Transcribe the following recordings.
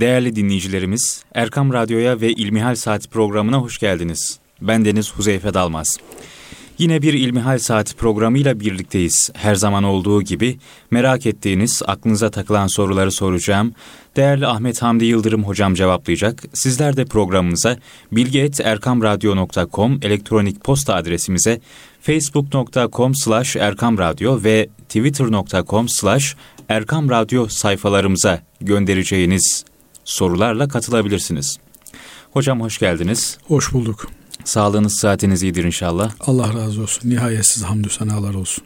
Değerli dinleyicilerimiz, Erkam Radyo'ya ve İlmihal Saati programına hoş geldiniz. Ben Deniz Huzeyfe Dalmaz. Yine bir İlmihal Saati programıyla birlikteyiz. Her zaman olduğu gibi merak ettiğiniz, aklınıza takılan soruları soracağım. Değerli Ahmet Hamdi Yıldırım hocam cevaplayacak. Sizler de programımıza bilgi.erkamradyo.com elektronik posta adresimize facebook.com slash erkamradyo ve twitter.com slash erkamradyo sayfalarımıza göndereceğiniz sorularla katılabilirsiniz. Hocam hoş geldiniz. Hoş bulduk. Sağlığınız, sıhhatiniz iyidir inşallah. Allah razı olsun. Nihayetsiz hamdü senalar olsun.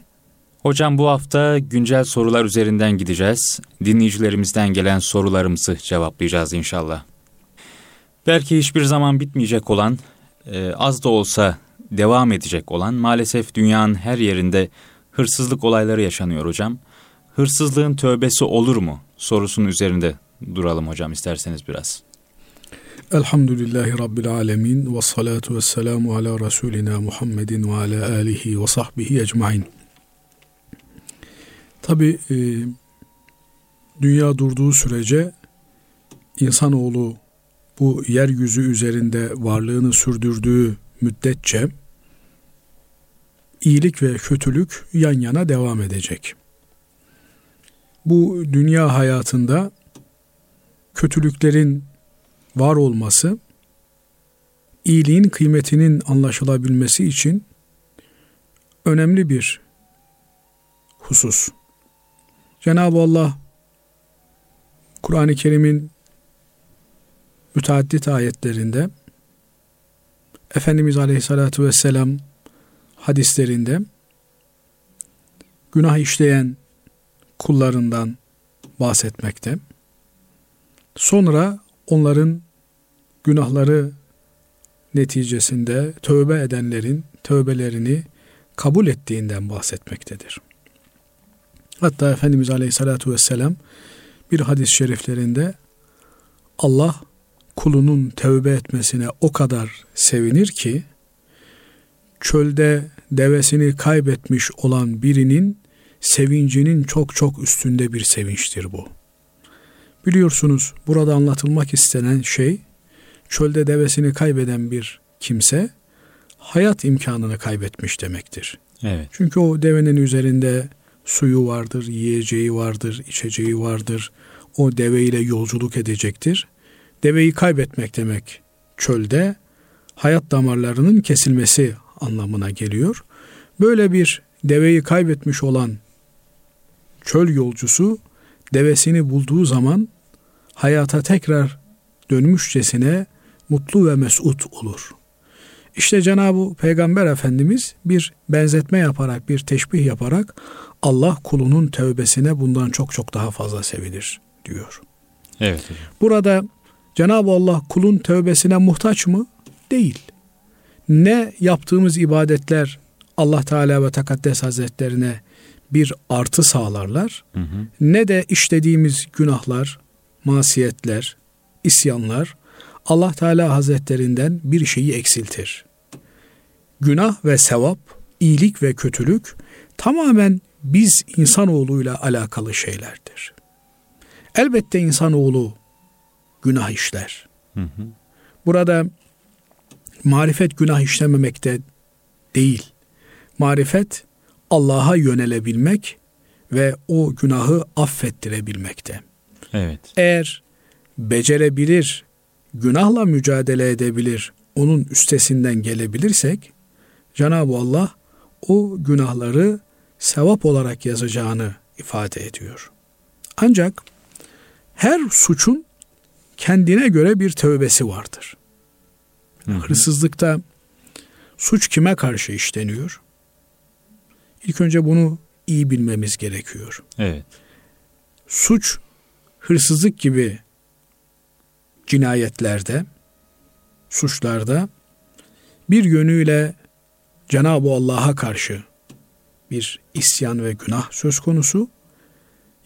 Hocam bu hafta güncel sorular üzerinden gideceğiz. Dinleyicilerimizden gelen sorularımızı cevaplayacağız inşallah. Belki hiçbir zaman bitmeyecek olan, e, az da olsa devam edecek olan maalesef dünyanın her yerinde hırsızlık olayları yaşanıyor hocam. Hırsızlığın tövbesi olur mu sorusunun üzerinde duralım hocam isterseniz biraz. Elhamdülillahi Rabbil Alemin ve salatu ve selamu ala Resulina Muhammedin ve ala alihi ve sahbihi ecmain. Tabi e, dünya durduğu sürece insanoğlu bu yeryüzü üzerinde varlığını sürdürdüğü müddetçe iyilik ve kötülük yan yana devam edecek. Bu dünya hayatında kötülüklerin var olması, iyiliğin kıymetinin anlaşılabilmesi için önemli bir husus. Cenab-ı Allah Kur'an-ı Kerim'in müteaddit ayetlerinde Efendimiz Aleyhisselatü Vesselam hadislerinde günah işleyen kullarından bahsetmekte. Sonra onların günahları neticesinde tövbe edenlerin tövbelerini kabul ettiğinden bahsetmektedir. Hatta Efendimiz Aleyhisselatü Vesselam bir hadis-i şeriflerinde Allah kulunun tövbe etmesine o kadar sevinir ki çölde devesini kaybetmiş olan birinin sevincinin çok çok üstünde bir sevinçtir bu. Biliyorsunuz burada anlatılmak istenen şey çölde devesini kaybeden bir kimse hayat imkanını kaybetmiş demektir. Evet. Çünkü o devenin üzerinde suyu vardır, yiyeceği vardır, içeceği vardır. O deveyle yolculuk edecektir. Deveyi kaybetmek demek çölde hayat damarlarının kesilmesi anlamına geliyor. Böyle bir deveyi kaybetmiş olan çöl yolcusu devesini bulduğu zaman hayata tekrar dönmüşçesine mutlu ve mesut olur. İşte Cenab-ı Peygamber Efendimiz bir benzetme yaparak, bir teşbih yaparak Allah kulunun tövbesine bundan çok çok daha fazla sevinir diyor. Evet hocam. Burada Cenab-ı Allah kulun tövbesine muhtaç mı? Değil. Ne yaptığımız ibadetler Allah Teala ve Tekaddes Hazretlerine bir artı sağlarlar, Hı hı. ne de işlediğimiz günahlar, masiyetler, isyanlar Allah Teala Hazretlerinden bir şeyi eksiltir. Günah ve sevap, iyilik ve kötülük tamamen biz insanoğluyla alakalı şeylerdir. Elbette insanoğlu günah işler. Hı hı. Burada marifet günah işlememekte değil. Marifet Allah'a yönelebilmek ve o günahı affettirebilmekte. Evet. Eğer becerebilir, günahla mücadele edebilir, onun üstesinden gelebilirsek Cenab-ı Allah o günahları sevap olarak yazacağını ifade ediyor. Ancak her suçun kendine göre bir tövbesi vardır. Hı hı. Hırsızlıkta suç kime karşı işleniyor? İlk önce bunu iyi bilmemiz gerekiyor. Evet. Suç, hırsızlık gibi cinayetlerde, suçlarda bir yönüyle Cenab-ı Allah'a karşı bir isyan ve günah söz konusu.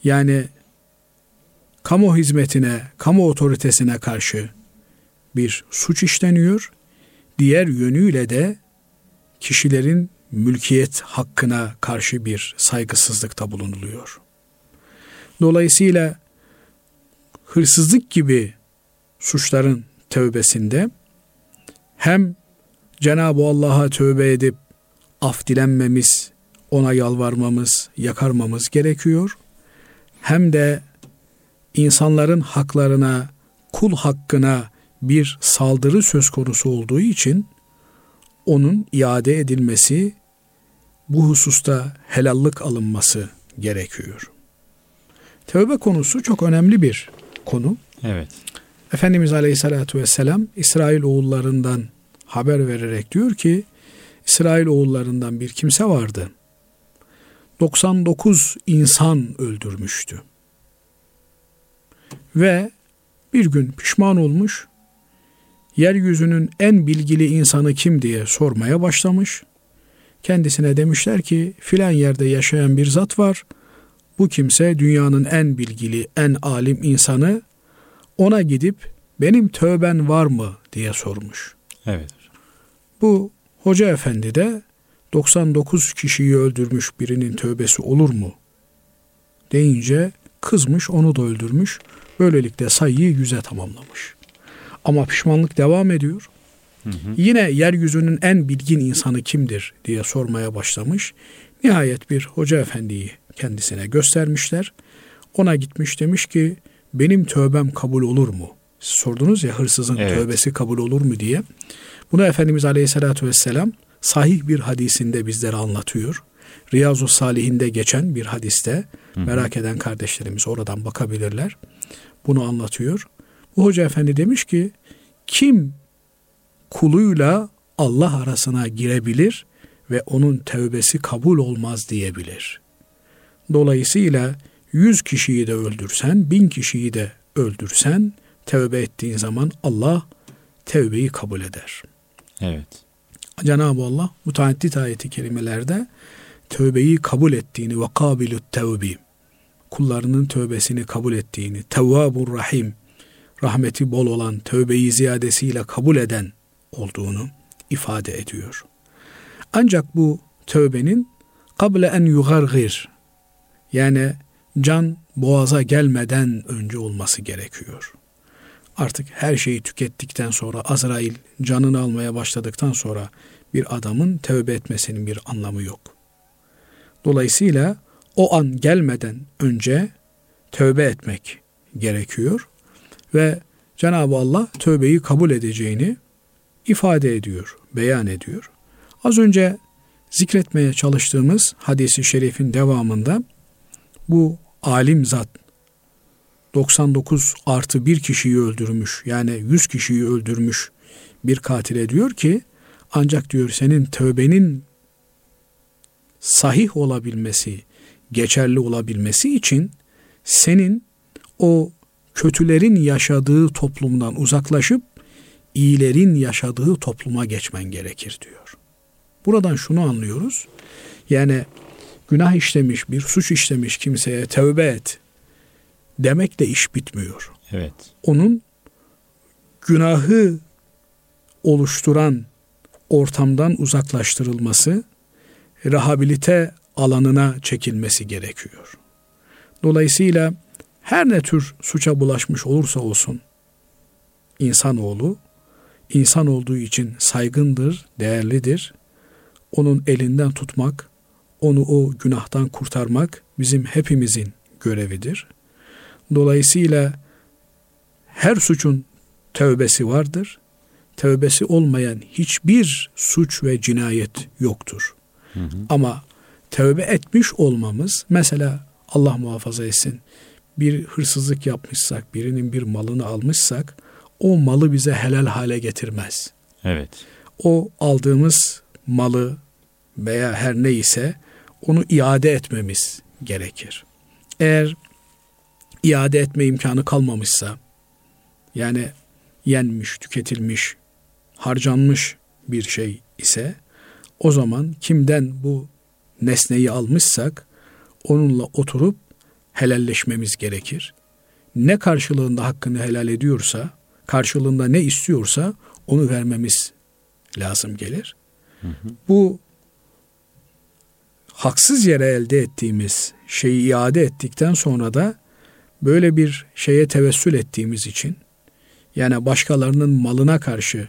Yani kamu hizmetine, kamu otoritesine karşı bir suç işleniyor. Diğer yönüyle de kişilerin mülkiyet hakkına karşı bir saygısızlıkta bulunuluyor. Dolayısıyla hırsızlık gibi suçların tövbesinde hem Cenab-ı Allah'a tövbe edip af dilenmemiz, ona yalvarmamız, yakarmamız gerekiyor. Hem de insanların haklarına, kul hakkına bir saldırı söz konusu olduğu için onun iade edilmesi, bu hususta helallik alınması gerekiyor. Tövbe konusu çok önemli bir konu. Evet. Efendimiz Aleyhisselatü Vesselam İsrail oğullarından haber vererek diyor ki İsrail oğullarından bir kimse vardı. 99 insan öldürmüştü. Ve bir gün pişman olmuş, yeryüzünün en bilgili insanı kim diye sormaya başlamış. Kendisine demişler ki filan yerde yaşayan bir zat var. Bu kimse dünyanın en bilgili, en alim insanı. Ona gidip benim tövben var mı diye sormuş. Evet. Bu hoca efendi de 99 kişiyi öldürmüş birinin tövbesi olur mu? deyince kızmış onu da öldürmüş. Böylelikle sayıyı yüze tamamlamış. Ama pişmanlık devam ediyor. Hı hı. Yine yeryüzünün en bilgin insanı kimdir diye sormaya başlamış. Nihayet bir hoca efendiyi kendisine göstermişler. Ona gitmiş demiş ki benim tövbem kabul olur mu? Sordunuz ya hırsızın evet. tövbesi kabul olur mu diye. Bunu Efendimiz Aleyhisselatü Vesselam sahih bir hadisinde bizlere anlatıyor. Riyazu Salihinde geçen bir hadiste hı. merak eden kardeşlerimiz oradan bakabilirler. Bunu anlatıyor. Bu hoca efendi demiş ki kim kuluyla Allah arasına girebilir ve onun tevbesi kabul olmaz diyebilir. Dolayısıyla yüz kişiyi de öldürsen, bin kişiyi de öldürsen tevbe ettiğin zaman Allah tevbeyi kabul eder. Evet. Cenab-ı Allah mutahaddit ayeti kelimelerde tövbeyi kabul ettiğini ve kabilut tevbi kullarının tövbesini kabul ettiğini, Tevvabur Rahim, rahmeti bol olan, tövbeyi ziyadesiyle kabul eden olduğunu ifade ediyor. Ancak bu tövbenin kable en yugargir yani can boğaza gelmeden önce olması gerekiyor. Artık her şeyi tükettikten sonra Azrail canını almaya başladıktan sonra bir adamın tövbe etmesinin bir anlamı yok. Dolayısıyla o an gelmeden önce tövbe etmek gerekiyor ve Cenab-ı Allah tövbeyi kabul edeceğini ifade ediyor, beyan ediyor. Az önce zikretmeye çalıştığımız hadisi şerifin devamında bu alim zat 99 artı bir kişiyi öldürmüş yani 100 kişiyi öldürmüş bir katile diyor ki ancak diyor senin tövbenin sahih olabilmesi, geçerli olabilmesi için senin o kötülerin yaşadığı toplumdan uzaklaşıp iyilerin yaşadığı topluma geçmen gerekir diyor. Buradan şunu anlıyoruz. Yani günah işlemiş, bir suç işlemiş kimseye tövbe et demekle iş bitmiyor. Evet. Onun günahı oluşturan ortamdan uzaklaştırılması, rehabilite alanına çekilmesi gerekiyor. Dolayısıyla her ne tür suça bulaşmış olursa olsun insanoğlu insan olduğu için saygındır, değerlidir. Onun elinden tutmak, onu o günahtan kurtarmak bizim hepimizin görevidir. Dolayısıyla her suçun tövbesi vardır. Tövbesi olmayan hiçbir suç ve cinayet yoktur. Hı hı. Ama tövbe etmiş olmamız mesela Allah muhafaza etsin bir hırsızlık yapmışsak, birinin bir malını almışsak o malı bize helal hale getirmez. Evet. O aldığımız malı veya her neyse onu iade etmemiz gerekir. Eğer iade etme imkanı kalmamışsa yani yenmiş, tüketilmiş, harcanmış bir şey ise o zaman kimden bu nesneyi almışsak onunla oturup helalleşmemiz gerekir. Ne karşılığında hakkını helal ediyorsa, karşılığında ne istiyorsa onu vermemiz lazım gelir. Hı hı. Bu haksız yere elde ettiğimiz şeyi iade ettikten sonra da böyle bir şeye tevessül ettiğimiz için yani başkalarının malına karşı,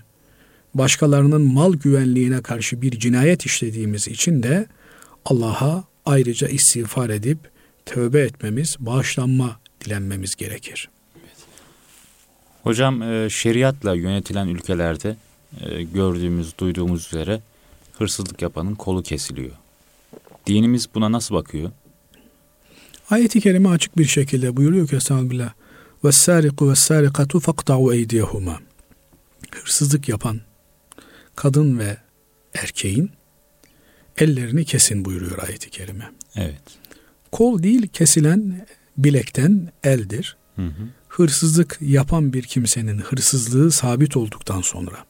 başkalarının mal güvenliğine karşı bir cinayet işlediğimiz için de Allah'a ayrıca istiğfar edip tövbe etmemiz, bağışlanma dilenmemiz gerekir. Hocam e, şeriatla yönetilen ülkelerde e, gördüğümüz, duyduğumuz üzere hırsızlık yapanın kolu kesiliyor. Dinimiz buna nasıl bakıyor? Ayet-i kerime açık bir şekilde buyuruyor ki Estağfirullah. وَالسَّارِقُ وَالسَّارِقَةُ فَقْطَعُوا اَيْدِيَهُمَا Hırsızlık yapan kadın ve erkeğin ellerini kesin buyuruyor ayet-i kerime. Evet. Kol değil kesilen bilekten eldir. Hı hı. Hırsızlık yapan bir kimsenin hırsızlığı sabit olduktan sonra.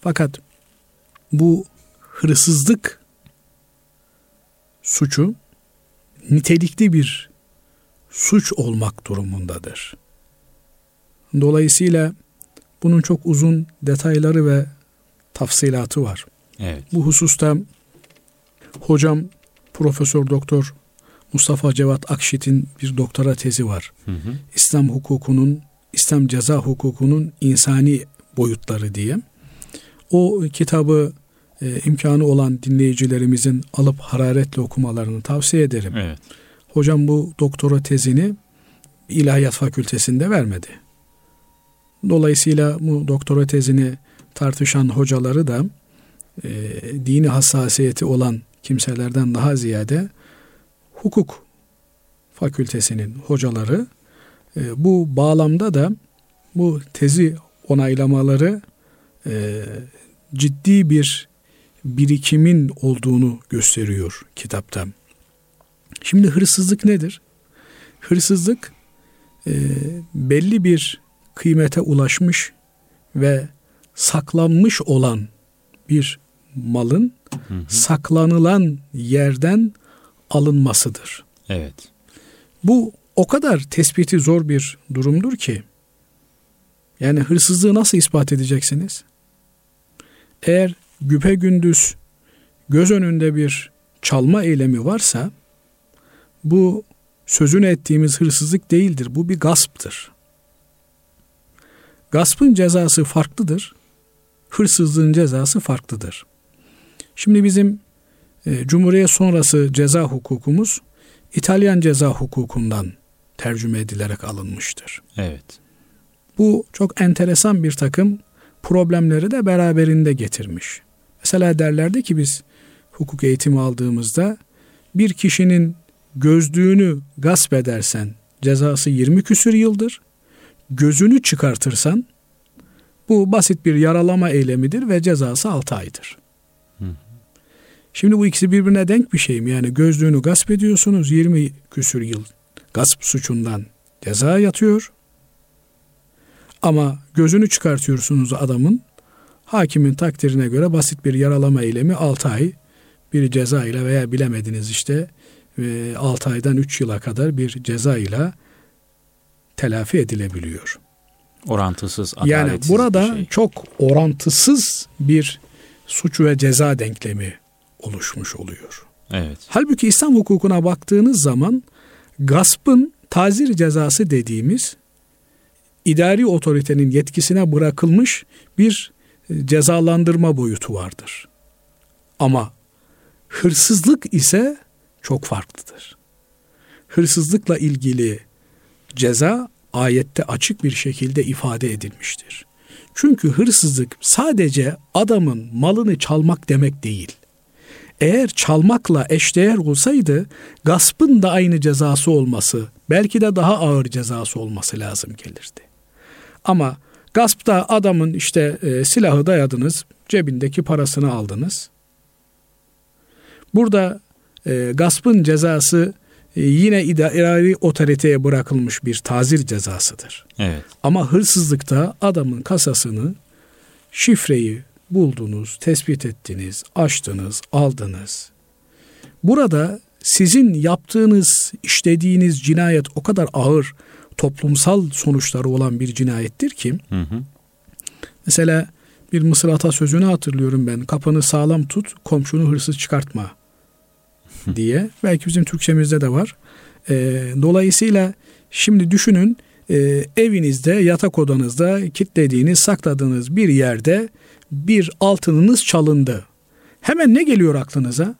Fakat bu hırsızlık suçu nitelikli bir suç olmak durumundadır. Dolayısıyla bunun çok uzun detayları ve tafsilatı var. Evet. Bu hususta hocam Profesör Doktor Mustafa Cevat Akşit'in bir doktora tezi var. Hı hı. İslam hukukunun, İslam ceza hukukunun insani boyutları diye. O kitabı e, imkanı olan dinleyicilerimizin alıp hararetle okumalarını tavsiye ederim. Evet. Hocam bu doktora tezini İlahiyat Fakültesinde vermedi. Dolayısıyla bu doktora tezini tartışan hocaları da e, dini hassasiyeti olan kimselerden daha ziyade hukuk fakültesinin hocaları e, bu bağlamda da bu tezi onaylamaları e, ciddi bir birikimin olduğunu gösteriyor kitapta. Şimdi hırsızlık nedir? Hırsızlık e, belli bir kıymete ulaşmış ve saklanmış olan bir malın hı hı. saklanılan yerden alınmasıdır. Evet. Bu o kadar tespiti zor bir durumdur ki yani hırsızlığı nasıl ispat edeceksiniz? Eğer güpe gündüz göz önünde bir çalma eylemi varsa bu sözünü ettiğimiz hırsızlık değildir. Bu bir gasptır. Gaspın cezası farklıdır. Hırsızlığın cezası farklıdır. Şimdi bizim e, Cumhuriyet sonrası ceza hukukumuz İtalyan ceza hukukundan tercüme edilerek alınmıştır. Evet. Bu çok enteresan bir takım problemleri de beraberinde getirmiş. Mesela derlerdi ki biz hukuk eğitimi aldığımızda bir kişinin gözlüğünü gasp edersen cezası 20 küsür yıldır. Gözünü çıkartırsan bu basit bir yaralama eylemidir ve cezası 6 aydır. Şimdi bu ikisi birbirine denk bir şey mi? Yani gözlüğünü gasp ediyorsunuz 20 küsür yıl gasp suçundan ceza yatıyor. Ama gözünü çıkartıyorsunuz adamın. Hakimin takdirine göre basit bir yaralama eylemi 6 ay bir ceza ile veya bilemediniz işte 6 aydan 3 yıla kadar bir ceza ile telafi edilebiliyor. Orantısız, Yani burada şey. çok orantısız bir suç ve ceza denklemi oluşmuş oluyor. Evet. Halbuki İslam hukukuna baktığınız zaman gaspın tazir cezası dediğimiz idari otoritenin yetkisine bırakılmış bir e, cezalandırma boyutu vardır. Ama hırsızlık ise çok farklıdır. Hırsızlıkla ilgili ceza ayette açık bir şekilde ifade edilmiştir. Çünkü hırsızlık sadece adamın malını çalmak demek değil. Eğer çalmakla eşdeğer olsaydı gaspın da aynı cezası olması, belki de daha ağır cezası olması lazım gelirdi. Ama gaspta adamın işte e, silahı dayadınız, cebindeki parasını aldınız. Burada e, gaspın cezası e, yine idari otoriteye bırakılmış bir tazir cezasıdır. Evet. Ama hırsızlıkta adamın kasasını, şifreyi buldunuz, tespit ettiniz, açtınız, aldınız. Burada sizin yaptığınız, işlediğiniz cinayet o kadar ağır, toplumsal sonuçları olan bir cinayettir ki, hı hı. mesela bir Mısır atasözünü hatırlıyorum ben. Kapını sağlam tut, komşunu hırsız çıkartma diye. Belki bizim Türkçemizde de var. E, dolayısıyla şimdi düşünün e, evinizde, yatak odanızda kilitlediğiniz, sakladığınız bir yerde bir altınınız çalındı. Hemen ne geliyor aklınıza?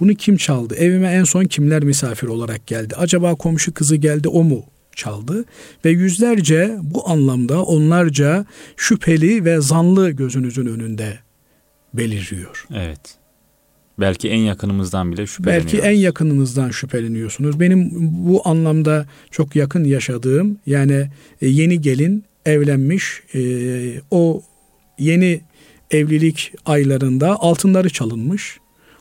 Bunu kim çaldı? Evime en son kimler misafir olarak geldi? Acaba komşu kızı geldi o mu çaldı? Ve yüzlerce bu anlamda onlarca şüpheli ve zanlı gözünüzün önünde beliriyor. Evet. Belki en yakınımızdan bile şüpheleniyoruz. Belki en yakınınızdan şüpheleniyorsunuz. Benim bu anlamda çok yakın yaşadığım yani e, yeni gelin evlenmiş e, o yeni evlilik aylarında altınları çalınmış.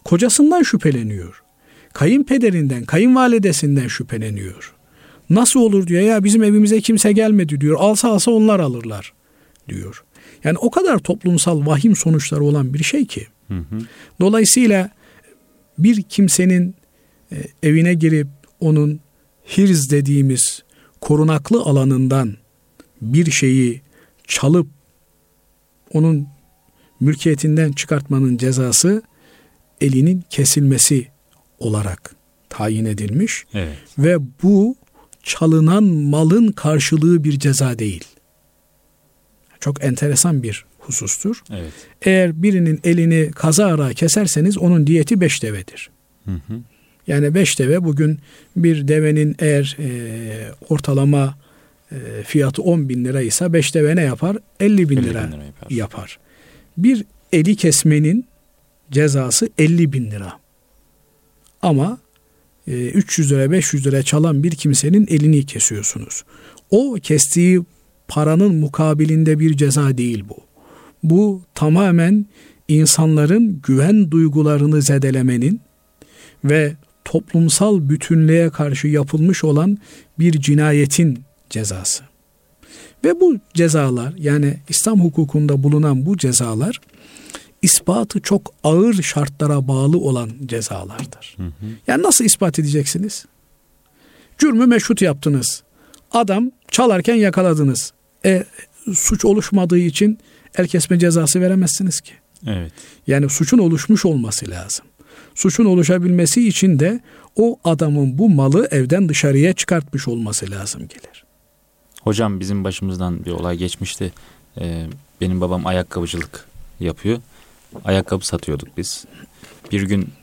Kocasından şüpheleniyor. Kayınpederinden, kayınvalidesinden şüpheleniyor. Nasıl olur diyor ya bizim evimize kimse gelmedi diyor. Alsa alsa onlar alırlar diyor. Yani o kadar toplumsal vahim sonuçları olan bir şey ki. Hı hı. Dolayısıyla bir kimsenin e, evine girip onun hirz dediğimiz korunaklı alanından bir şeyi çalıp onun mülkiyetinden çıkartmanın cezası elinin kesilmesi olarak tayin edilmiş. Evet. Ve bu çalınan malın karşılığı bir ceza değil. Çok enteresan bir husustur. Evet. Eğer birinin elini kazara keserseniz onun diyeti beş devedir. Hı hı. Yani beş deve bugün bir devenin eğer e, ortalama e, fiyatı 10 bin lira ise beş deve ne yapar? 50 bin 50 lira, bin lira yapar. yapar. Bir eli kesmenin cezası 50 bin lira. Ama e, 300 lira 500 lira çalan bir kimsenin elini kesiyorsunuz. O kestiği paranın mukabilinde bir ceza değil bu. Bu tamamen insanların güven duygularını zedelemenin ve toplumsal bütünlüğe karşı yapılmış olan bir cinayetin cezası. Ve bu cezalar yani İslam hukukunda bulunan bu cezalar ispatı çok ağır şartlara bağlı olan cezalardır. Hı hı. Yani nasıl ispat edeceksiniz? Cürmü meşhut yaptınız. Adam çalarken yakaladınız. E, suç oluşmadığı için el kesme cezası veremezsiniz ki. Evet. Yani suçun oluşmuş olması lazım. Suçun oluşabilmesi için de o adamın bu malı evden dışarıya çıkartmış olması lazım gelir. Hocam bizim başımızdan bir olay geçmişti. Ee, benim babam ayakkabıcılık yapıyor. Ayakkabı satıyorduk biz. Bir gün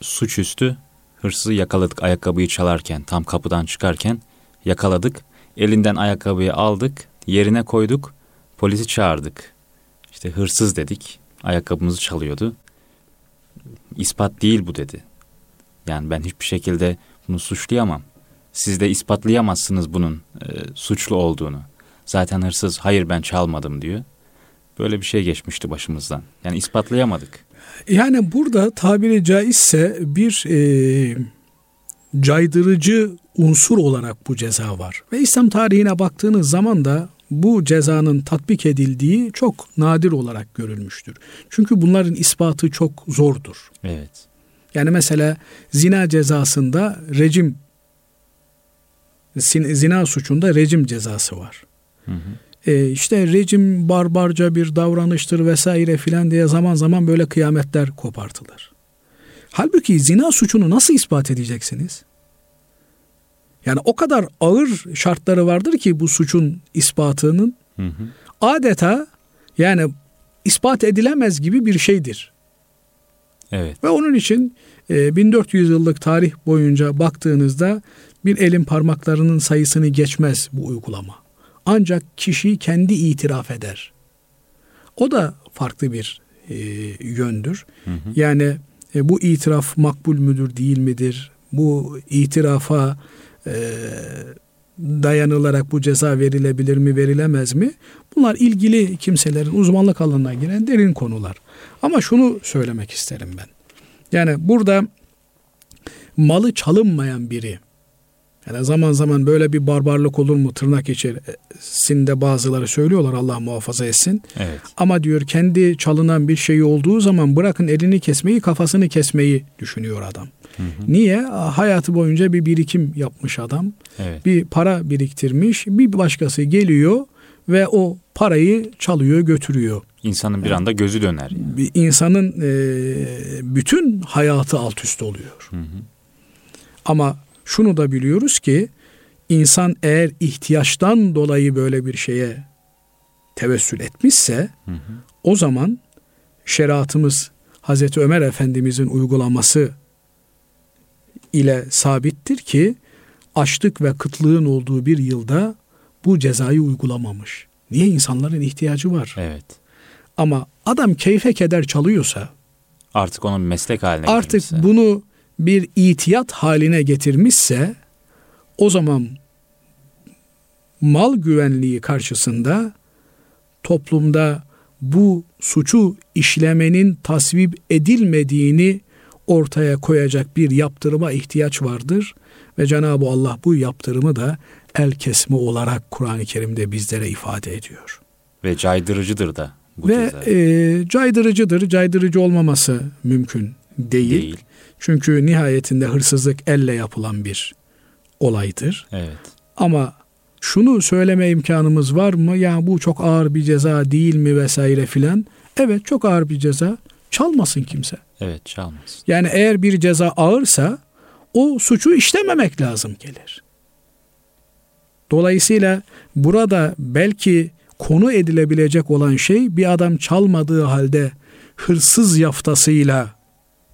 suçüstü hırsızı yakaladık ayakkabıyı çalarken tam kapıdan çıkarken yakaladık. Elinden ayakkabıyı aldık yerine koyduk polisi çağırdık. İşte hırsız dedik ayakkabımızı çalıyordu. İspat değil bu dedi. Yani ben hiçbir şekilde bunu suçlayamam. Siz de ispatlayamazsınız bunun e, suçlu olduğunu. Zaten hırsız hayır ben çalmadım diyor. Böyle bir şey geçmişti başımızdan. Yani ispatlayamadık. Yani burada tabiri caizse bir e, caydırıcı unsur olarak bu ceza var. Ve İslam tarihine baktığınız zaman da bu cezanın tatbik edildiği çok nadir olarak görülmüştür. Çünkü bunların ispatı çok zordur. Evet. Yani mesela zina cezasında rejim zina suçunda rejim cezası var. Hı hı. E işte rejim barbarca bir davranıştır vesaire filan diye zaman zaman böyle kıyametler kopartılır. Halbuki zina suçunu nasıl ispat edeceksiniz? Yani o kadar ağır şartları vardır ki bu suçun ispatının Hı hı. adeta yani ispat edilemez gibi bir şeydir. Evet. Ve onun için e, 1400 yıllık tarih boyunca baktığınızda bir elin parmaklarının sayısını geçmez bu uygulama. Ancak kişi kendi itiraf eder. O da farklı bir e, yöndür. Hı hı. Yani e, bu itiraf makbul müdür değil midir? Bu itirafa e, dayanılarak bu ceza verilebilir mi verilemez mi? Bunlar ilgili kimselerin uzmanlık alanına giren derin konular. Ama şunu söylemek isterim ben. Yani burada malı çalınmayan biri yani zaman zaman böyle bir barbarlık olur mu tırnak içerisinde bazıları söylüyorlar Allah muhafaza etsin. Evet. Ama diyor kendi çalınan bir şey olduğu zaman bırakın elini kesmeyi kafasını kesmeyi düşünüyor adam. Hı hı. Niye? Hayatı boyunca bir birikim yapmış adam. Evet. Bir para biriktirmiş. Bir başkası geliyor ve o parayı çalıyor götürüyor. İnsanın bir anda gözü döner. Yani. Bir insanın e, bütün hayatı alt üst oluyor. Hı hı. Ama şunu da biliyoruz ki insan eğer ihtiyaçtan dolayı böyle bir şeye tevessül etmişse hı hı. o zaman şeriatımız Hazreti Ömer Efendimizin uygulaması ile sabittir ki açlık ve kıtlığın olduğu bir yılda bu cezayı uygulamamış. Niye insanların ihtiyacı var? Evet. Ama adam keyfe keder çalıyorsa artık onun meslek haline Artık gelmişse. bunu bir itiyat haline getirmişse o zaman mal güvenliği karşısında toplumda bu suçu işlemenin tasvip edilmediğini ortaya koyacak bir yaptırıma ihtiyaç vardır ve Cenab-ı Allah bu yaptırımı da el kesme olarak Kur'an-ı Kerim'de bizlere ifade ediyor. Ve caydırıcıdır da bu Ve e, caydırıcıdır. Caydırıcı olmaması mümkün değil. değil. Çünkü nihayetinde hırsızlık elle yapılan bir olaydır. Evet. Ama şunu söyleme imkanımız var mı? Ya bu çok ağır bir ceza değil mi vesaire filan. Evet çok ağır bir ceza. Çalmasın kimse. Evet çalmasın. Yani eğer bir ceza ağırsa o suçu işlememek lazım gelir. Dolayısıyla burada belki konu edilebilecek olan şey bir adam çalmadığı halde hırsız yaftasıyla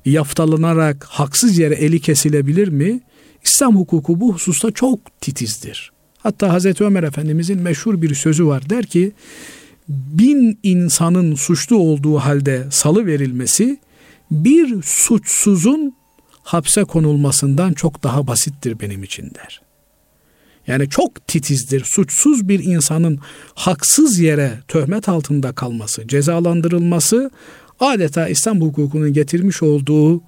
yaftalanarak haksız yere eli kesilebilir mi? İslam hukuku bu hususta çok titizdir. Hatta Hazreti Ömer Efendimizin meşhur bir sözü var. Der ki bin insanın suçlu olduğu halde salı verilmesi bir suçsuzun hapse konulmasından çok daha basittir benim için der. Yani çok titizdir. Suçsuz bir insanın haksız yere töhmet altında kalması, cezalandırılması adeta İslam hukukunun getirmiş olduğu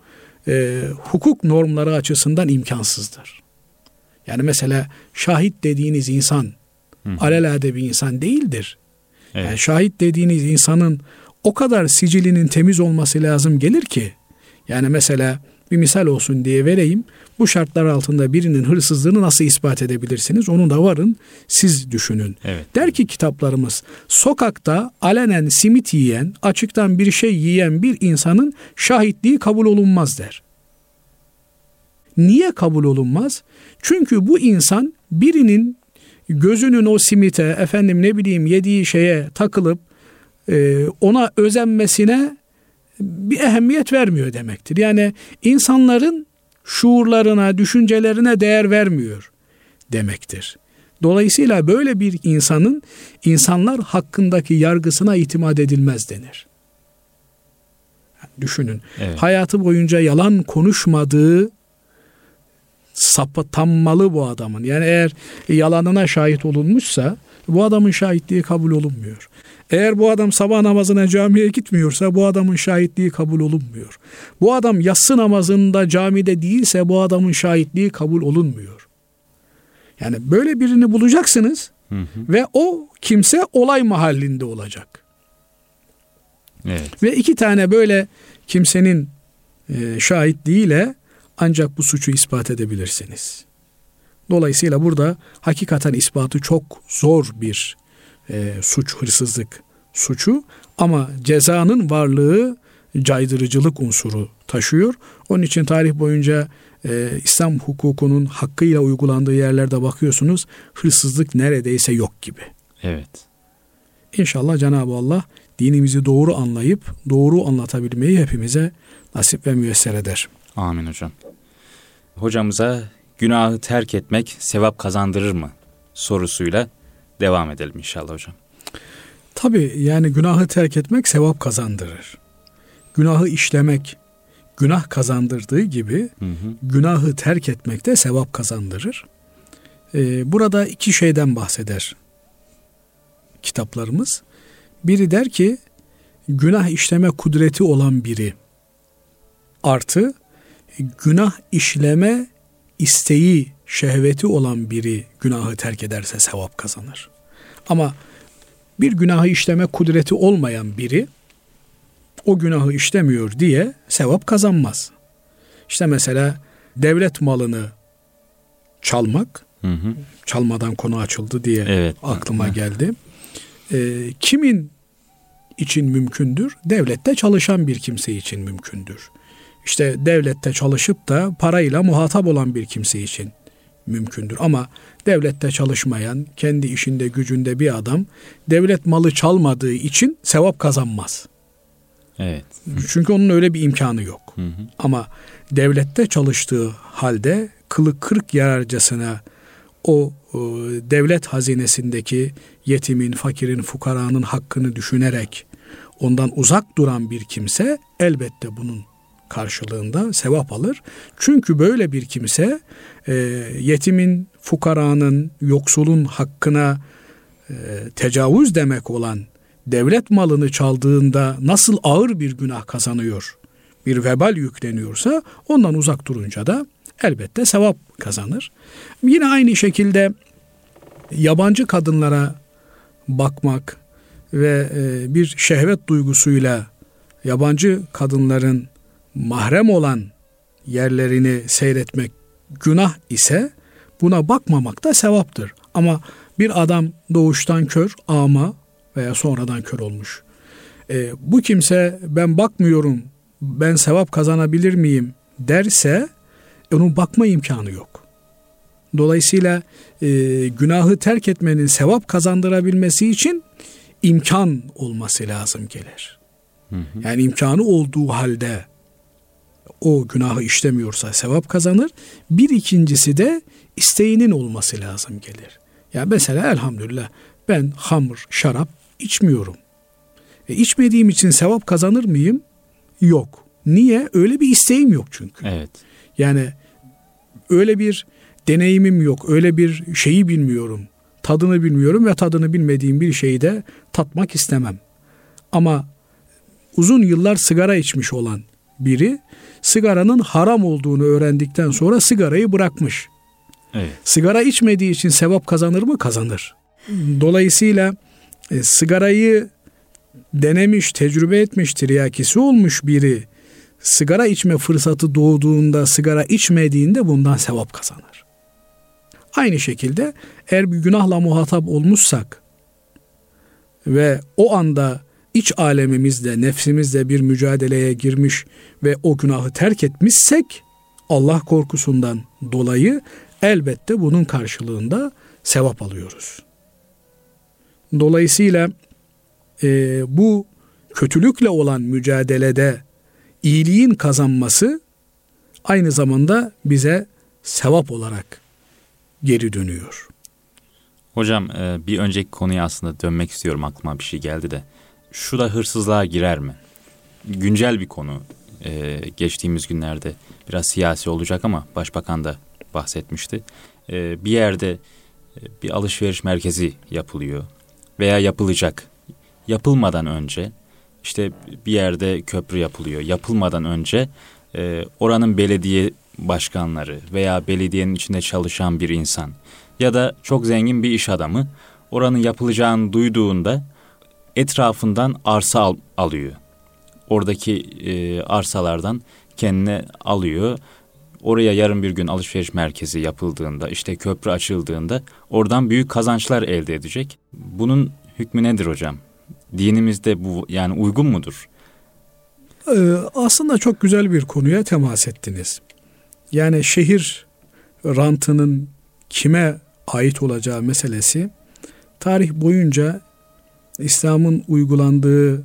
e, hukuk normları açısından imkansızdır. Yani mesela şahit dediğiniz insan Hı. alelade bir insan değildir. Evet. Yani şahit dediğiniz insanın o kadar sicilinin temiz olması lazım gelir ki yani mesela bir misal olsun diye vereyim. Bu şartlar altında birinin hırsızlığını nasıl ispat edebilirsiniz? Onu da varın siz düşünün. Evet. Der ki kitaplarımız sokakta alenen simit yiyen, açıktan bir şey yiyen bir insanın şahitliği kabul olunmaz der. Niye kabul olunmaz? Çünkü bu insan birinin gözünün o simite efendim ne bileyim yediği şeye takılıp e, ona özenmesine bir ehemmiyet vermiyor demektir. Yani insanların şuurlarına, düşüncelerine değer vermiyor demektir. Dolayısıyla böyle bir insanın insanlar hakkındaki yargısına itimat edilmez denir. düşünün. Evet. Hayatı boyunca yalan konuşmadığı sapıtanmalı bu adamın. Yani eğer yalanına şahit olunmuşsa bu adamın şahitliği kabul olunmuyor. Eğer bu adam sabah namazına camiye gitmiyorsa bu adamın şahitliği kabul olunmuyor. Bu adam yatsı namazında camide değilse bu adamın şahitliği kabul olunmuyor. Yani böyle birini bulacaksınız hı hı. ve o kimse olay mahallinde olacak. Evet. Ve iki tane böyle kimsenin e, şahitliğiyle ancak bu suçu ispat edebilirsiniz. Dolayısıyla burada hakikaten ispatı çok zor bir e, suç, hırsızlık suçu ama cezanın varlığı caydırıcılık unsuru taşıyor. Onun için tarih boyunca e, İslam hukukunun hakkıyla uygulandığı yerlerde bakıyorsunuz hırsızlık neredeyse yok gibi. Evet. İnşallah Cenab-ı Allah dinimizi doğru anlayıp doğru anlatabilmeyi hepimize nasip ve müyesser eder. Amin hocam. Hocamıza günahı terk etmek sevap kazandırır mı sorusuyla devam edelim inşallah hocam. Tabi yani günahı terk etmek sevap kazandırır. Günahı işlemek günah kazandırdığı gibi hı hı. günahı terk etmek de sevap kazandırır. Ee, burada iki şeyden bahseder kitaplarımız. Biri der ki günah işleme kudreti olan biri artı günah işleme isteği, şehveti olan biri günahı terk ederse sevap kazanır. Ama bir günahı işleme kudreti olmayan biri o günahı işlemiyor diye sevap kazanmaz. İşte mesela devlet malını çalmak, hı hı. çalmadan konu açıldı diye evet. aklıma geldi. Ee, kimin için mümkündür? Devlette çalışan bir kimse için mümkündür. İşte devlette çalışıp da parayla muhatap olan bir kimse için mümkündür. Ama devlette çalışmayan, kendi işinde gücünde bir adam devlet malı çalmadığı için sevap kazanmaz. Evet. Çünkü onun öyle bir imkanı yok. Hı hı. Ama devlette çalıştığı halde kılı kırk yararcasına o, o devlet hazinesindeki yetimin, fakirin, fukaranın hakkını düşünerek ondan uzak duran bir kimse elbette bunun karşılığında sevap alır. Çünkü böyle bir kimse e, yetimin, fukaranın, yoksulun hakkına e, tecavüz demek olan devlet malını çaldığında nasıl ağır bir günah kazanıyor, bir vebal yükleniyorsa ondan uzak durunca da elbette sevap kazanır. Yine aynı şekilde yabancı kadınlara bakmak ve e, bir şehvet duygusuyla yabancı kadınların mahrem olan yerlerini seyretmek günah ise buna bakmamak da sevaptır. Ama bir adam doğuştan kör, ama veya sonradan kör olmuş. E, bu kimse ben bakmıyorum, ben sevap kazanabilir miyim derse onun bakma imkanı yok. Dolayısıyla e, günahı terk etmenin sevap kazandırabilmesi için imkan olması lazım gelir. Hı hı. Yani imkanı olduğu halde o günahı işlemiyorsa sevap kazanır. Bir ikincisi de isteğinin olması lazım gelir. Ya mesela elhamdülillah ben hamur, şarap içmiyorum. E, içmediğim için sevap kazanır mıyım? Yok. Niye? Öyle bir isteğim yok çünkü. Evet. Yani öyle bir deneyimim yok. Öyle bir şeyi bilmiyorum. Tadını bilmiyorum ve tadını bilmediğim bir şeyi de tatmak istemem. Ama uzun yıllar sigara içmiş olan biri sigaranın haram olduğunu öğrendikten sonra sigarayı bırakmış. Evet. Sigara içmediği için sevap kazanır mı? Kazanır. Dolayısıyla e, sigarayı denemiş, tecrübe etmiş, tiryakisi olmuş biri sigara içme fırsatı doğduğunda, sigara içmediğinde bundan sevap kazanır. Aynı şekilde eğer bir günahla muhatap olmuşsak ve o anda iç alemimizde, nefsimizde bir mücadeleye girmiş ve o günahı terk etmişsek Allah korkusundan dolayı elbette bunun karşılığında sevap alıyoruz. Dolayısıyla e, bu kötülükle olan mücadelede iyiliğin kazanması aynı zamanda bize sevap olarak geri dönüyor. Hocam e, bir önceki konuya aslında dönmek istiyorum aklıma bir şey geldi de. Şu da hırsızlığa girer mi? Güncel bir konu. E, geçtiğimiz günlerde biraz siyasi olacak ama başbakan da bahsetmişti. E, bir yerde bir alışveriş merkezi yapılıyor veya yapılacak. Yapılmadan önce işte bir yerde köprü yapılıyor. Yapılmadan önce e, oranın belediye başkanları veya belediyenin içinde çalışan bir insan ya da çok zengin bir iş adamı oranın yapılacağını duyduğunda etrafından arsa al, alıyor. Oradaki e, arsalardan kendine alıyor. Oraya yarın bir gün alışveriş merkezi yapıldığında, işte köprü açıldığında oradan büyük kazançlar elde edecek. Bunun hükmü nedir hocam? dinimizde bu yani uygun mudur? Ee, aslında çok güzel bir konuya temas ettiniz. Yani şehir rantının kime ait olacağı meselesi tarih boyunca İslam'ın uygulandığı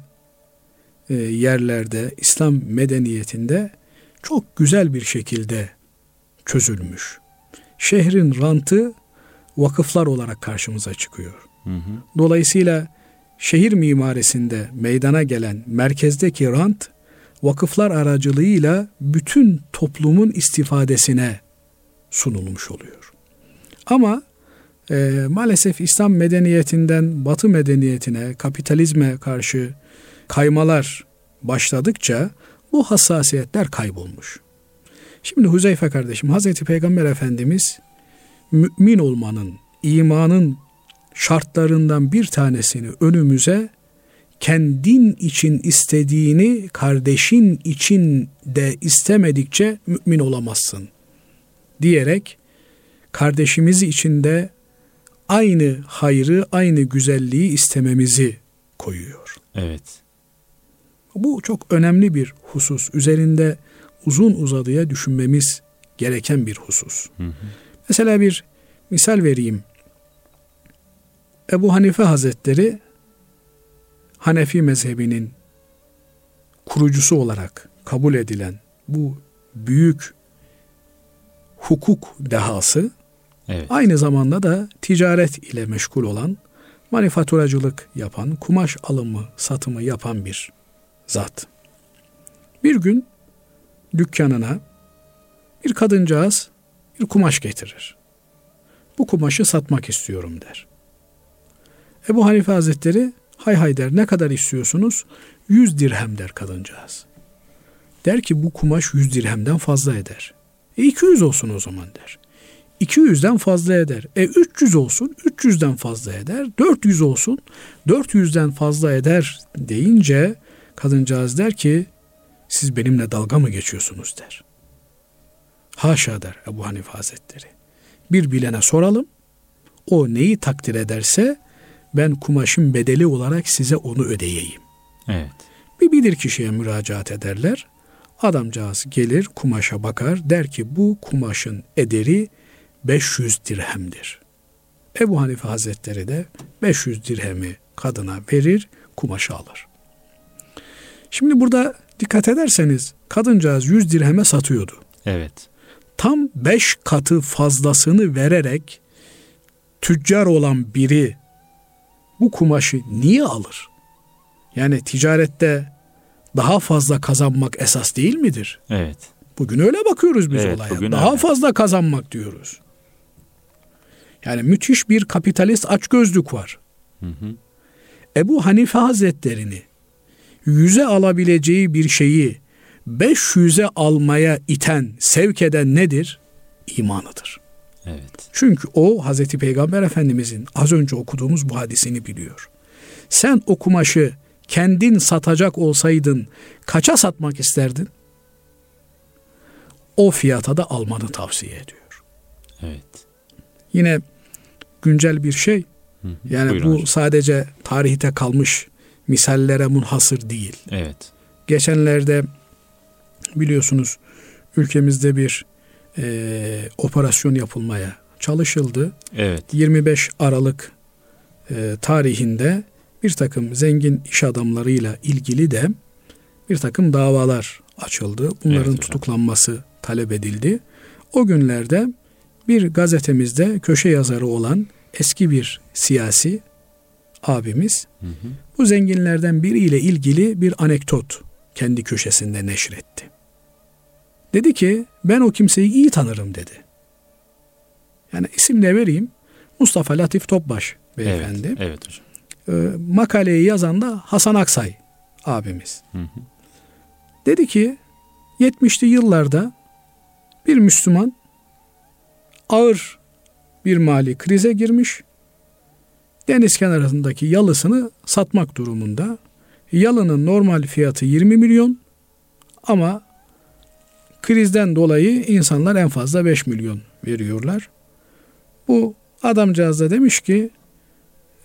e, yerlerde, İslam medeniyetinde çok güzel bir şekilde çözülmüş. Şehrin rantı vakıflar olarak karşımıza çıkıyor. Hı hı. Dolayısıyla şehir mimarisinde meydana gelen merkezdeki rant vakıflar aracılığıyla bütün toplumun istifadesine sunulmuş oluyor. Ama e, maalesef İslam medeniyetinden Batı medeniyetine, kapitalizme karşı kaymalar başladıkça bu hassasiyetler kaybolmuş. Şimdi Huzeyfe kardeşim Hazreti Peygamber Efendimiz mümin olmanın, imanın şartlarından bir tanesini önümüze kendin için istediğini kardeşin için de istemedikçe mümin olamazsın diyerek kardeşimiz için de aynı hayrı, aynı güzelliği istememizi koyuyor. Evet. Bu çok önemli bir husus. Üzerinde uzun uzadıya düşünmemiz gereken bir husus. Hı hı. Mesela bir misal vereyim. Ebu Hanife Hazretleri Hanefi mezhebinin kurucusu olarak kabul edilen bu büyük hukuk dehası evet. aynı zamanda da ticaret ile meşgul olan, manifaturacılık yapan, kumaş alımı, satımı yapan bir zat. Bir gün dükkanına bir kadıncağız bir kumaş getirir. Bu kumaşı satmak istiyorum der. Ebu Hanife Hazretleri hay hay der ne kadar istiyorsunuz? Yüz dirhem der kadıncağız. Der ki bu kumaş yüz dirhemden fazla eder. E 200 olsun o zaman der. 200'den fazla eder. E 300 olsun 300'den fazla eder. 400 olsun 400'den fazla eder deyince kadıncağız der ki siz benimle dalga mı geçiyorsunuz der. Haşa der Ebu Hanife Hazretleri. Bir bilene soralım. O neyi takdir ederse ben kumaşın bedeli olarak size onu ödeyeyim. Evet. Bir bilir kişiye müracaat ederler. Adamcağız gelir kumaşa bakar der ki bu kumaşın ederi 500 dirhemdir. Ebu Hanife Hazretleri de 500 dirhemi kadına verir, kumaşı alır. Şimdi burada dikkat ederseniz kadıncağız 100 dirheme satıyordu. Evet. Tam 5 katı fazlasını vererek tüccar olan biri bu kumaşı niye alır? Yani ticarette daha fazla kazanmak esas değil midir? Evet. Bugün öyle bakıyoruz biz evet, olaya. Daha öyle. fazla kazanmak diyoruz. Yani müthiş bir kapitalist açgözlük var. Hı hı. Ebu Hanife Hazretlerini yüze alabileceği bir şeyi 500'e almaya iten, sevk eden nedir? İmanıdır. Evet. Çünkü o Hazreti Peygamber Efendimizin az önce okuduğumuz bu hadisini biliyor. Sen o kumaşı kendin satacak olsaydın kaça satmak isterdin? O fiyata da almanı tavsiye ediyor. Evet. Yine güncel bir şey. Yani Buyurun bu hocam. sadece tarihte kalmış misallere munhasır değil. Evet. Geçenlerde biliyorsunuz ülkemizde bir e, operasyon yapılmaya çalışıldı. Evet. 25 Aralık e, tarihinde bir takım zengin iş adamlarıyla ilgili de bir takım davalar açıldı. Bunların evet, tutuklanması talep edildi. O günlerde bir gazetemizde köşe yazarı olan eski bir siyasi abimiz hı hı. bu zenginlerden biriyle ilgili bir anekdot kendi köşesinde neşretti. Dedi ki ben o kimseyi iyi tanırım dedi. Yani isim de vereyim. Mustafa Latif Topbaş beyefendi. Evet, evet hocam. Ee, makaleyi yazan da Hasan Aksay abimiz. Hı hı. Dedi ki 70'li yıllarda bir Müslüman ağır bir mali krize girmiş. Deniz kenarındaki yalısını satmak durumunda. Yalının normal fiyatı 20 milyon ama krizden dolayı insanlar en fazla 5 milyon veriyorlar. Bu adamcağız da demiş ki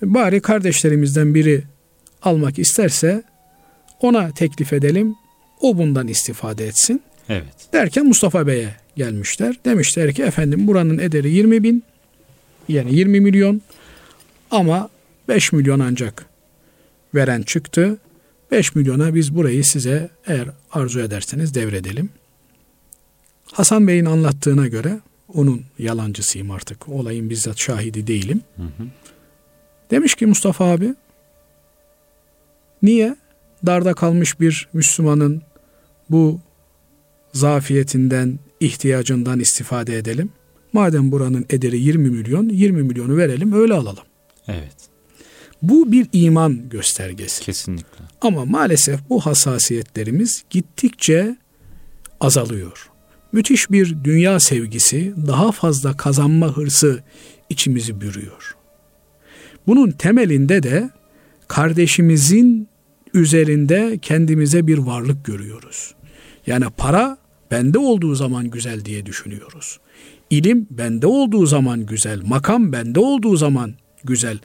bari kardeşlerimizden biri almak isterse ona teklif edelim. O bundan istifade etsin. Evet. Derken Mustafa Bey'e gelmişler. Demişler ki efendim buranın ederi 20 bin yani 20 milyon ama 5 milyon ancak veren çıktı. 5 milyona biz burayı size eğer arzu ederseniz devredelim. Hasan Bey'in anlattığına göre onun yalancısıyım artık. Olayın bizzat şahidi değilim. Hı hı. Demiş ki Mustafa abi niye darda kalmış bir Müslümanın bu zafiyetinden, ihtiyacından istifade edelim? Madem buranın ederi 20 milyon, 20 milyonu verelim öyle alalım. Evet. Bu bir iman göstergesi. Kesinlikle. Ama maalesef bu hassasiyetlerimiz gittikçe azalıyor. Müthiş bir dünya sevgisi, daha fazla kazanma hırsı içimizi bürüyor. Bunun temelinde de kardeşimizin üzerinde kendimize bir varlık görüyoruz. Yani para bende olduğu zaman güzel diye düşünüyoruz. İlim bende olduğu zaman güzel, makam bende olduğu zaman güzel.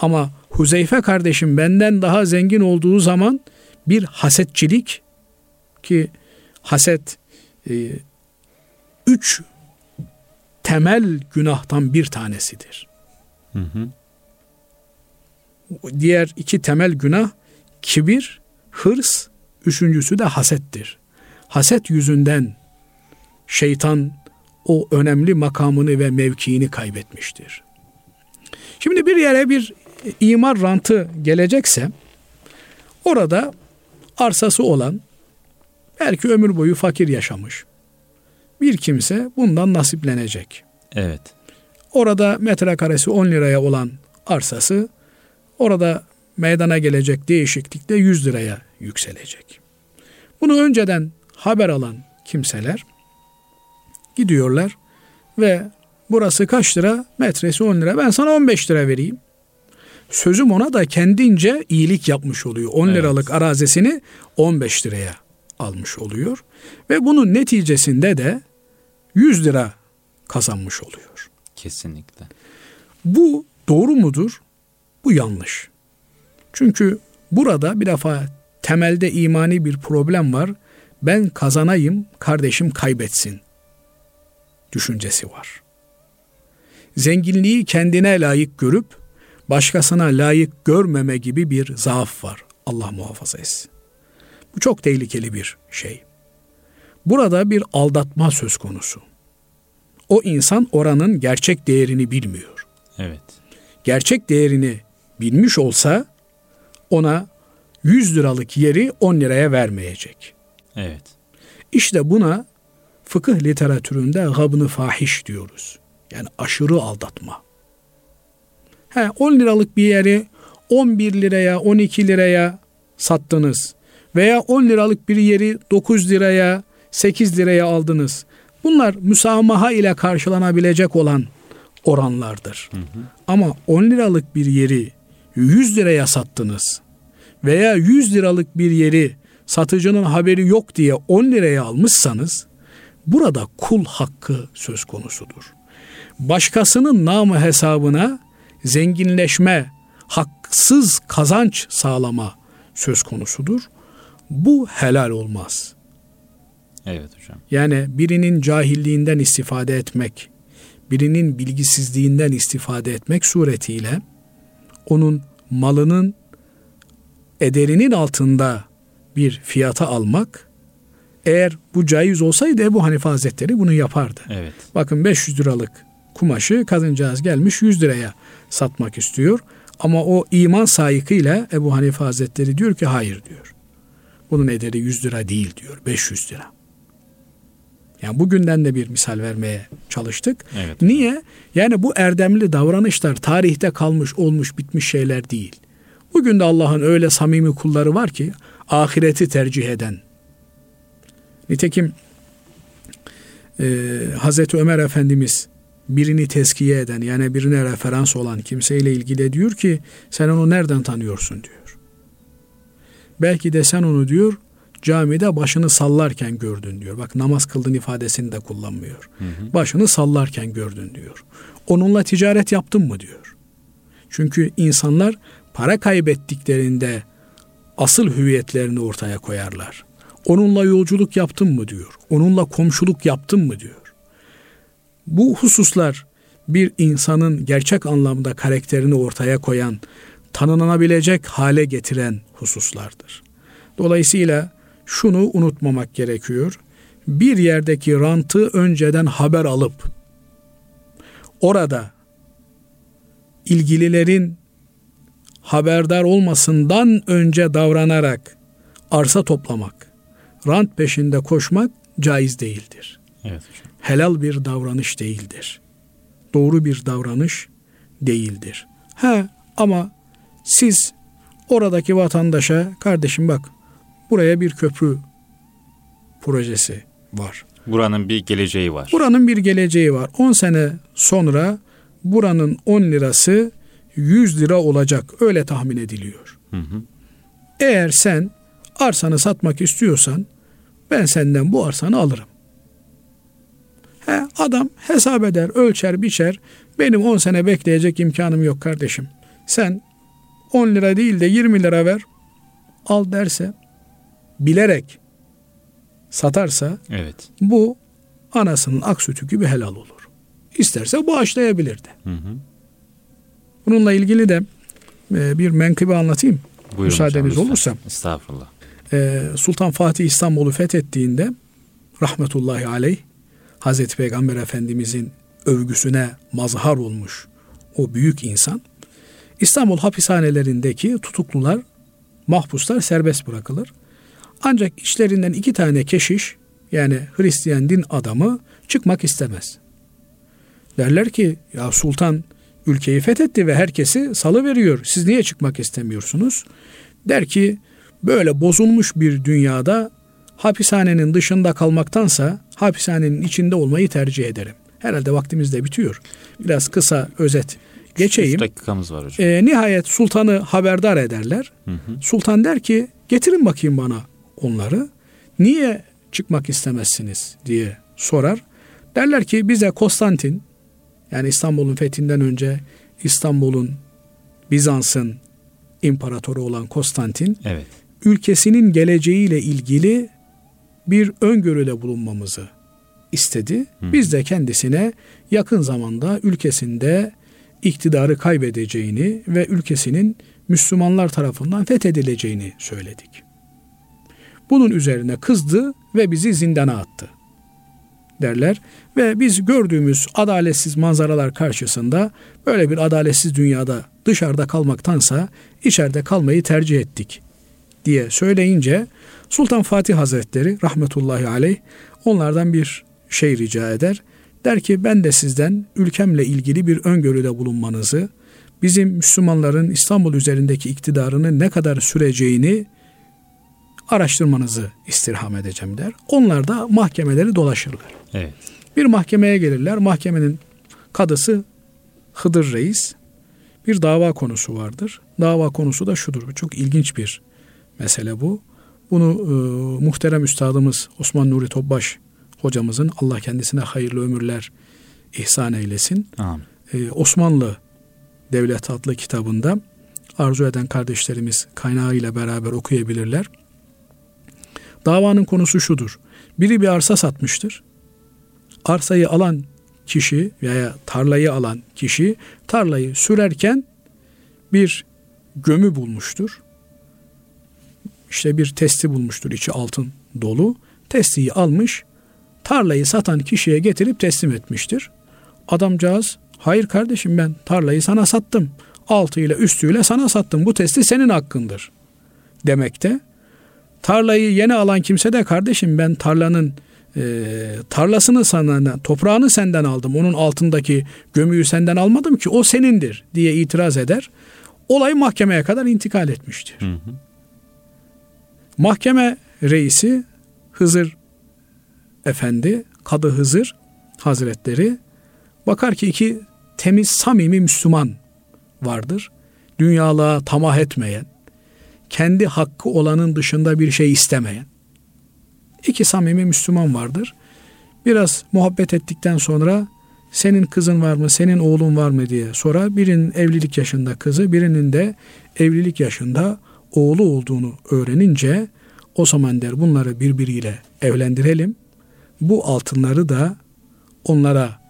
Ama Huzeyfe kardeşim benden daha zengin olduğu zaman bir hasetçilik ki haset e, üç temel günahtan bir tanesidir. Hı hı. Diğer iki temel günah kibir, hırs, üçüncüsü de hasettir. Haset yüzünden şeytan o önemli makamını ve mevkiini kaybetmiştir. Şimdi bir yere bir imar rantı gelecekse orada arsası olan belki ömür boyu fakir yaşamış bir kimse bundan nasiplenecek. Evet. Orada metrekaresi 10 liraya olan arsası orada meydana gelecek değişiklikte 100 liraya yükselecek. Bunu önceden haber alan kimseler gidiyorlar ve burası kaç lira? Metresi 10 lira. Ben sana 15 lira vereyim. Sözüm ona da kendince iyilik yapmış oluyor. 10 liralık evet. arazisini 15 liraya almış oluyor. Ve bunun neticesinde de 100 lira kazanmış oluyor. Kesinlikle. Bu doğru mudur? Bu yanlış. Çünkü burada bir defa temelde imani bir problem var. Ben kazanayım, kardeşim kaybetsin düşüncesi var. Zenginliği kendine layık görüp başkasına layık görmeme gibi bir zaaf var. Allah muhafaza etsin. Bu çok tehlikeli bir şey. Burada bir aldatma söz konusu. O insan oranın gerçek değerini bilmiyor. Evet. Gerçek değerini bilmiş olsa ona 100 liralık yeri 10 liraya vermeyecek. Evet. İşte buna fıkıh literatüründe gabını fahiş diyoruz. Yani aşırı aldatma. He, 10 liralık bir yeri 11 liraya 12 liraya sattınız veya 10 liralık bir yeri 9 liraya 8 liraya aldınız. Bunlar müsamaha ile karşılanabilecek olan oranlardır. Hı hı. Ama 10 liralık bir yeri 100 liraya sattınız veya 100 liralık bir yeri satıcının haberi yok diye 10 liraya almışsanız burada kul hakkı söz konusudur. Başkasının namı hesabına zenginleşme, haksız kazanç sağlama söz konusudur. Bu helal olmaz. Evet hocam. Yani birinin cahilliğinden istifade etmek, birinin bilgisizliğinden istifade etmek suretiyle onun malının ederinin altında bir fiyata almak eğer bu caiz olsaydı Ebu Hanife Hazretleri bunu yapardı. Evet. Bakın 500 liralık kumaşı kadıncağız gelmiş 100 liraya satmak istiyor. Ama o iman sayıkıyla Ebu Hanife Hazretleri diyor ki hayır diyor. Bunun ederi 100 lira değil diyor 500 lira. Yani bugünden de bir misal vermeye çalıştık. Evet. Niye? Yani bu erdemli davranışlar tarihte kalmış, olmuş, bitmiş şeyler değil. Bugün de Allah'ın öyle samimi kulları var ki ahireti tercih eden. Nitekim e, Hazreti Ömer Efendimiz birini teskiye eden yani birine referans olan kimseyle ilgili diyor ki sen onu nereden tanıyorsun diyor. Belki de sen onu diyor camide başını sallarken gördün diyor. Bak namaz kıldın ifadesini de kullanmıyor. Hı hı. Başını sallarken gördün diyor. Onunla ticaret yaptın mı diyor. Çünkü insanlar para kaybettiklerinde asıl hüviyetlerini ortaya koyarlar. Onunla yolculuk yaptın mı diyor. Onunla komşuluk yaptın mı diyor. Bu hususlar bir insanın gerçek anlamda karakterini ortaya koyan, tanınanabilecek hale getiren hususlardır. Dolayısıyla şunu unutmamak gerekiyor. Bir yerdeki rantı önceden haber alıp orada ilgililerin haberdar olmasından önce davranarak arsa toplamak, rant peşinde koşmak caiz değildir. Evet hocam. Helal bir davranış değildir. Doğru bir davranış değildir. Ha ama siz oradaki vatandaşa kardeşim bak buraya bir köprü projesi var. Buranın bir geleceği var. Buranın bir geleceği var. 10 sene sonra buranın 10 lirası 100 lira olacak. Öyle tahmin ediliyor. Hı hı. Eğer sen arsanı satmak istiyorsan ben senden bu arsanı alırım. He, adam hesap eder, ölçer, biçer. Benim 10 sene bekleyecek imkanım yok kardeşim. Sen 10 lira değil de 20 lira ver. Al derse bilerek satarsa evet. bu anasının ak sütü gibi helal olur. İsterse bağışlayabilir de. Hı hı. Bununla ilgili de e, bir menkıbe anlatayım. Buyurun Müsaadeniz hocam, olursa. Estağfurullah. E, Sultan Fatih İstanbul'u fethettiğinde rahmetullahi aleyh Hazreti Peygamber Efendimizin övgüsüne mazhar olmuş o büyük insan İstanbul hapishanelerindeki tutuklular, mahpuslar serbest bırakılır. Ancak içlerinden iki tane keşiş yani Hristiyan din adamı çıkmak istemez. Derler ki ya sultan ülkeyi fethetti ve herkesi salı veriyor. Siz niye çıkmak istemiyorsunuz? Der ki böyle bozulmuş bir dünyada hapishanenin dışında kalmaktansa hapishanenin içinde olmayı tercih ederim. Herhalde vaktimiz de bitiyor. Biraz kısa özet geçeyim. 3 dakikamız var hocam. E, nihayet sultanı haberdar ederler. Hı hı. Sultan der ki getirin bakayım bana onları. Niye çıkmak istemezsiniz diye sorar. Derler ki bize Konstantin yani İstanbul'un fethinden önce İstanbul'un Bizans'ın imparatoru olan Konstantin Evet. ülkesinin geleceğiyle ilgili bir öngörüde bulunmamızı istedi. Hı. Biz de kendisine yakın zamanda ülkesinde iktidarı kaybedeceğini ve ülkesinin Müslümanlar tarafından fethedileceğini söyledik. Bunun üzerine kızdı ve bizi zindana attı derler ve biz gördüğümüz adaletsiz manzaralar karşısında böyle bir adaletsiz dünyada dışarıda kalmaktansa içeride kalmayı tercih ettik diye söyleyince Sultan Fatih Hazretleri rahmetullahi aleyh onlardan bir şey rica eder. Der ki ben de sizden ülkemle ilgili bir öngörüde bulunmanızı, bizim Müslümanların İstanbul üzerindeki iktidarının ne kadar süreceğini araştırmanızı istirham edeceğim der. Onlar da mahkemeleri dolaşırlar. Evet. Bir mahkemeye gelirler. Mahkemenin kadısı Hıdır Reis. Bir dava konusu vardır. Dava konusu da şudur. Çok ilginç bir mesele bu. Bunu e, muhterem üstadımız Osman Nuri Topbaş hocamızın Allah kendisine hayırlı ömürler ihsan eylesin. Amin. E, Osmanlı Devlet adlı kitabında arzu eden kardeşlerimiz kaynağıyla beraber okuyabilirler. Davanın konusu şudur. Biri bir arsa satmıştır. Arsayı alan kişi veya tarlayı alan kişi tarlayı sürerken bir gömü bulmuştur. İşte bir testi bulmuştur içi altın dolu. Testiyi almış tarlayı satan kişiye getirip teslim etmiştir. Adamcağız hayır kardeşim ben tarlayı sana sattım. Altıyla üstüyle sana sattım. Bu testi senin hakkındır demekte. Tarlayı yeni alan kimse de kardeşim ben tarlanın e, tarlasını sana, toprağını senden aldım. Onun altındaki gömüyü senden almadım ki o senindir diye itiraz eder. Olay mahkemeye kadar intikal etmiştir. Hı hı. Mahkeme reisi Hızır Efendi, Kadı Hızır Hazretleri bakar ki iki temiz, samimi Müslüman vardır. Dünyalığa tamah etmeyen, kendi hakkı olanın dışında bir şey istemeyen. İki samimi Müslüman vardır. Biraz muhabbet ettikten sonra senin kızın var mı, senin oğlun var mı diye sorar. Birinin evlilik yaşında kızı, birinin de evlilik yaşında oğlu olduğunu öğrenince o zaman der bunları birbiriyle evlendirelim. Bu altınları da onlara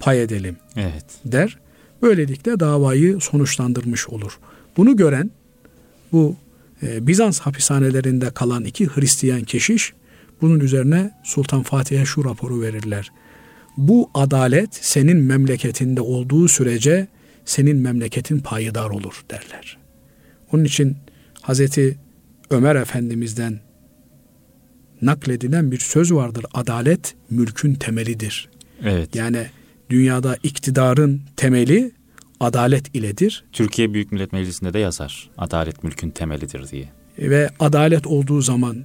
pay edelim Evet. der. Böylelikle davayı sonuçlandırmış olur. Bunu gören bu e, Bizans hapishanelerinde kalan iki Hristiyan keşiş bunun üzerine Sultan Fatih'e şu raporu verirler. Bu adalet senin memleketinde olduğu sürece senin memleketin payidar olur derler. Onun için Hazreti Ömer Efendimiz'den nakledilen bir söz vardır. Adalet mülkün temelidir. Evet. Yani dünyada iktidarın temeli adalet iledir Türkiye Büyük Millet Meclisi'nde de yazar. Adalet mülkün temelidir diye. ve adalet olduğu zaman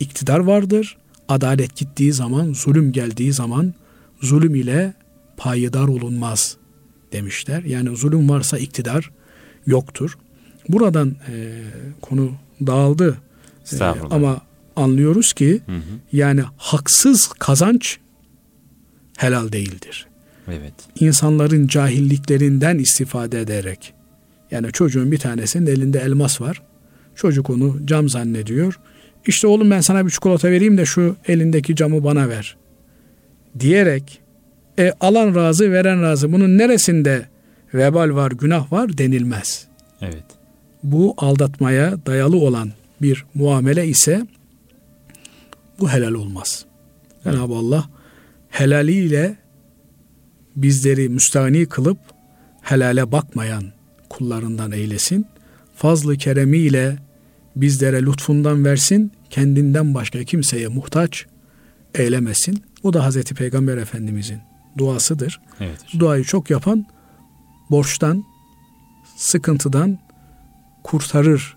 iktidar vardır. Adalet gittiği zaman, zulüm geldiği zaman zulüm ile payidar olunmaz demişler. Yani zulüm varsa iktidar yoktur. Buradan e, konu dağıldı. E, ama anlıyoruz ki Hı hı. yani haksız kazanç helal değildir. Evet. insanların cahilliklerinden istifade ederek yani çocuğun bir tanesinin elinde elmas var. Çocuk onu cam zannediyor. İşte oğlum ben sana bir çikolata vereyim de şu elindeki camı bana ver. Diyerek E, alan razı, veren razı. Bunun neresinde vebal var, günah var denilmez. Evet. Bu aldatmaya dayalı olan bir muamele ise bu helal olmaz. Evet. Cenab-ı Allah helaliyle bizleri müstahni kılıp helale bakmayan kullarından eylesin. Fazlı keremiyle bizlere lütfundan versin, kendinden başka kimseye muhtaç eylemesin. O da Hazreti Peygamber Efendimizin duasıdır. Evet. Duayı çok yapan borçtan, sıkıntıdan kurtarır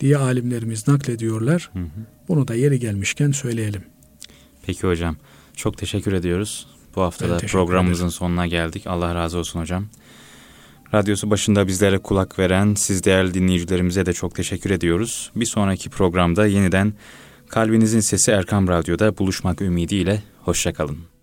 diye alimlerimiz naklediyorlar. Hı hı. Bunu da yeri gelmişken söyleyelim. Peki hocam. Çok teşekkür ediyoruz. Bu hafta da programımızın ederim. sonuna geldik. Allah razı olsun hocam. Radyosu başında bizlere kulak veren siz değerli dinleyicilerimize de çok teşekkür ediyoruz. Bir sonraki programda yeniden Kalbinizin Sesi Erkam Radyo'da buluşmak ümidiyle. Hoşçakalın.